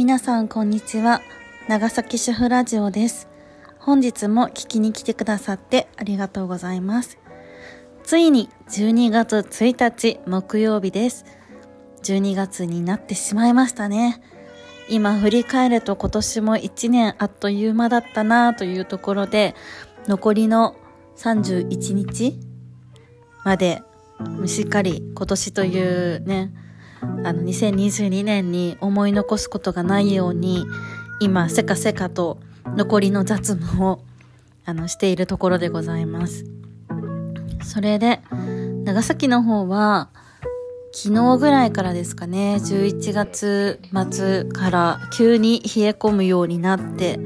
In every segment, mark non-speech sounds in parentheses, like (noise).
皆さんこんにちは。長崎主婦ラジオです。本日も聞きに来てくださってありがとうございます。ついに12月1日木曜日です。12月になってしまいましたね。今振り返ると今年も1年あっという間だったなというところで残りの31日までしっかり今年というねあの2022年に思い残すことがないように今せかせかと残りの雑務をあのしているところでございます。それで長崎の方は昨日ぐらいからですかね11月末から急に冷え込むようになって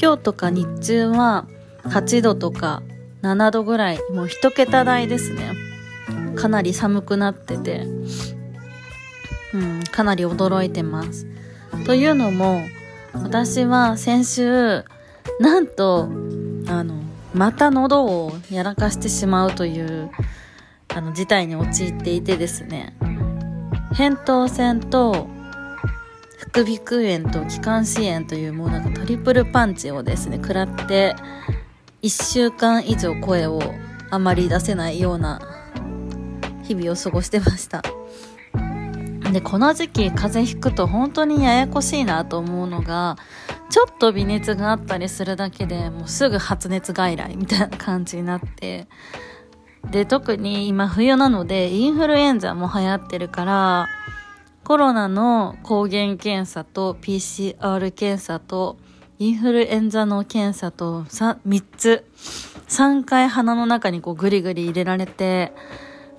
今日とか日中は8度とか7度ぐらいもう一桁台ですね。かなり寒くなってて。うん、かなり驚いてます。というのも、私は先週、なんと、あの、また喉をやらかしてしまうという、あの、事態に陥っていてですね、扁桃腺と副鼻腔炎と気管支炎というもうなんかトリプルパンチをですね、食らって、1週間以上声をあまり出せないような日々を過ごしてました。でこの時期風邪ひくと本当にややこしいなと思うのがちょっと微熱があったりするだけでもうすぐ発熱外来みたいな感じになってで特に今冬なのでインフルエンザも流行ってるからコロナの抗原検査と PCR 検査とインフルエンザの検査と 3, 3つ。3回鼻の中にこうグリグリ入れられて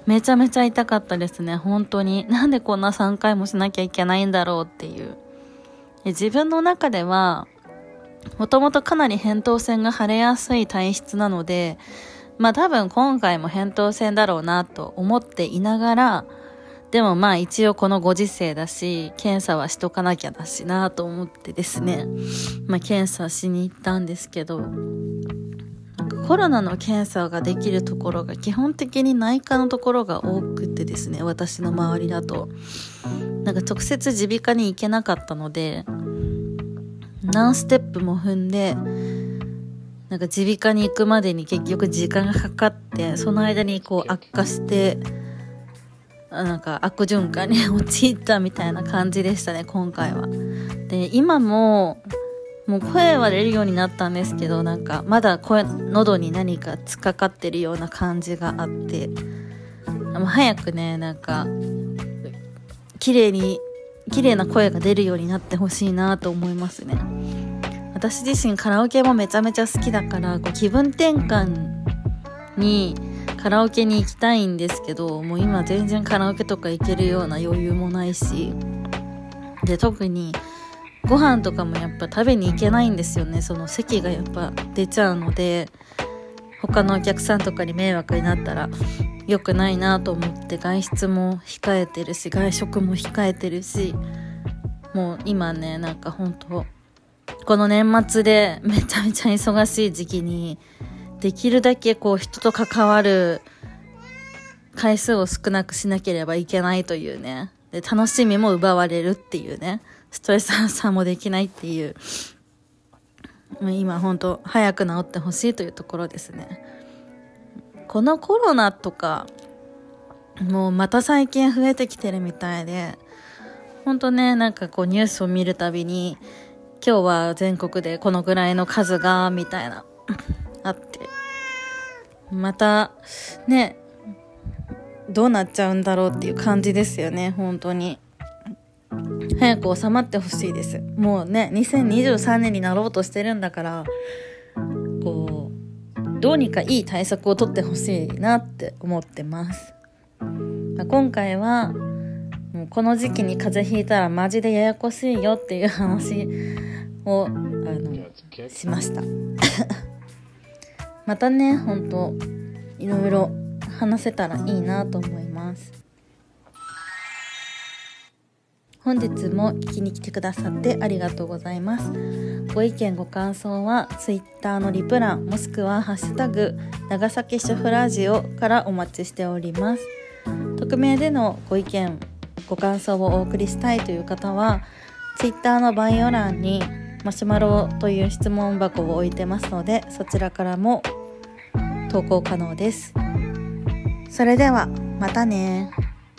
めちゃめちゃ痛かったですね、本当に。なんでこんな3回もしなきゃいけないんだろうっていう。自分の中では、もともとかなり扁桃腺が腫れやすい体質なので、まあ多分今回も扁桃腺だろうなと思っていながら、でもまあ一応このご時世だし、検査はしとかなきゃだしなと思ってですね、まあ検査しに行ったんですけど、コロナの検査ができるところが基本的に内科のところが多くてですね私の周りだとなんか直接耳鼻科に行けなかったので何ステップも踏んでなんか耳鼻科に行くまでに結局時間がかかってその間にこう悪化してなんか悪循環に陥ったみたいな感じでしたね今回は。で今ももう声は出るようになったんですけどなんかまだ声喉に何か突っかかってるような感じがあってもう早くねなんか綺麗に綺麗な声が出るようになってほしいなと思いますね。私自身カラオケもめちゃめちゃ好きだからこう気分転換にカラオケに行きたいんですけどもう今全然カラオケとか行けるような余裕もないしで特にご飯とかもやっぱ食べに行けないんですよね。その席がやっぱ出ちゃうので他のお客さんとかに迷惑になったら良くないなと思って外出も控えてるし外食も控えてるしもう今ねなんか本当この年末で (laughs) めちゃめちゃ忙しい時期にできるだけこう人と関わる回数を少なくしなければいけないというね。で楽しみも奪われるっていうね。ストレス発散もできないっていう、今本当早く治ってほしいというところですね。このコロナとか、もうまた最近増えてきてるみたいで、本当ね、なんかこうニュースを見るたびに、今日は全国でこのぐらいの数が、みたいな、あって、また、ね、どうなっちゃうんだろうっていう感じですよね、本当に。早く収まってほしいです。もうね2023年になろうとしてるんだからこうどうにかいい対策をとってほしいなって思ってます。今回はもうこの時期に風邪ひいたらマジでややこしいよっていう話をあのしました。(laughs) またね本当いろいろ話せたらいいなと思います。本日も聞きに来てくださってありがとうございます。ご意見ご感想は Twitter のリプランもしくはハッシュタグ長崎主婦ラジオからお待ちしております。匿名でのご意見ご感想をお送りしたいという方は Twitter の概要欄にマシュマロという質問箱を置いてますのでそちらからも投稿可能です。それではまたね。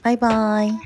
バイバーイ。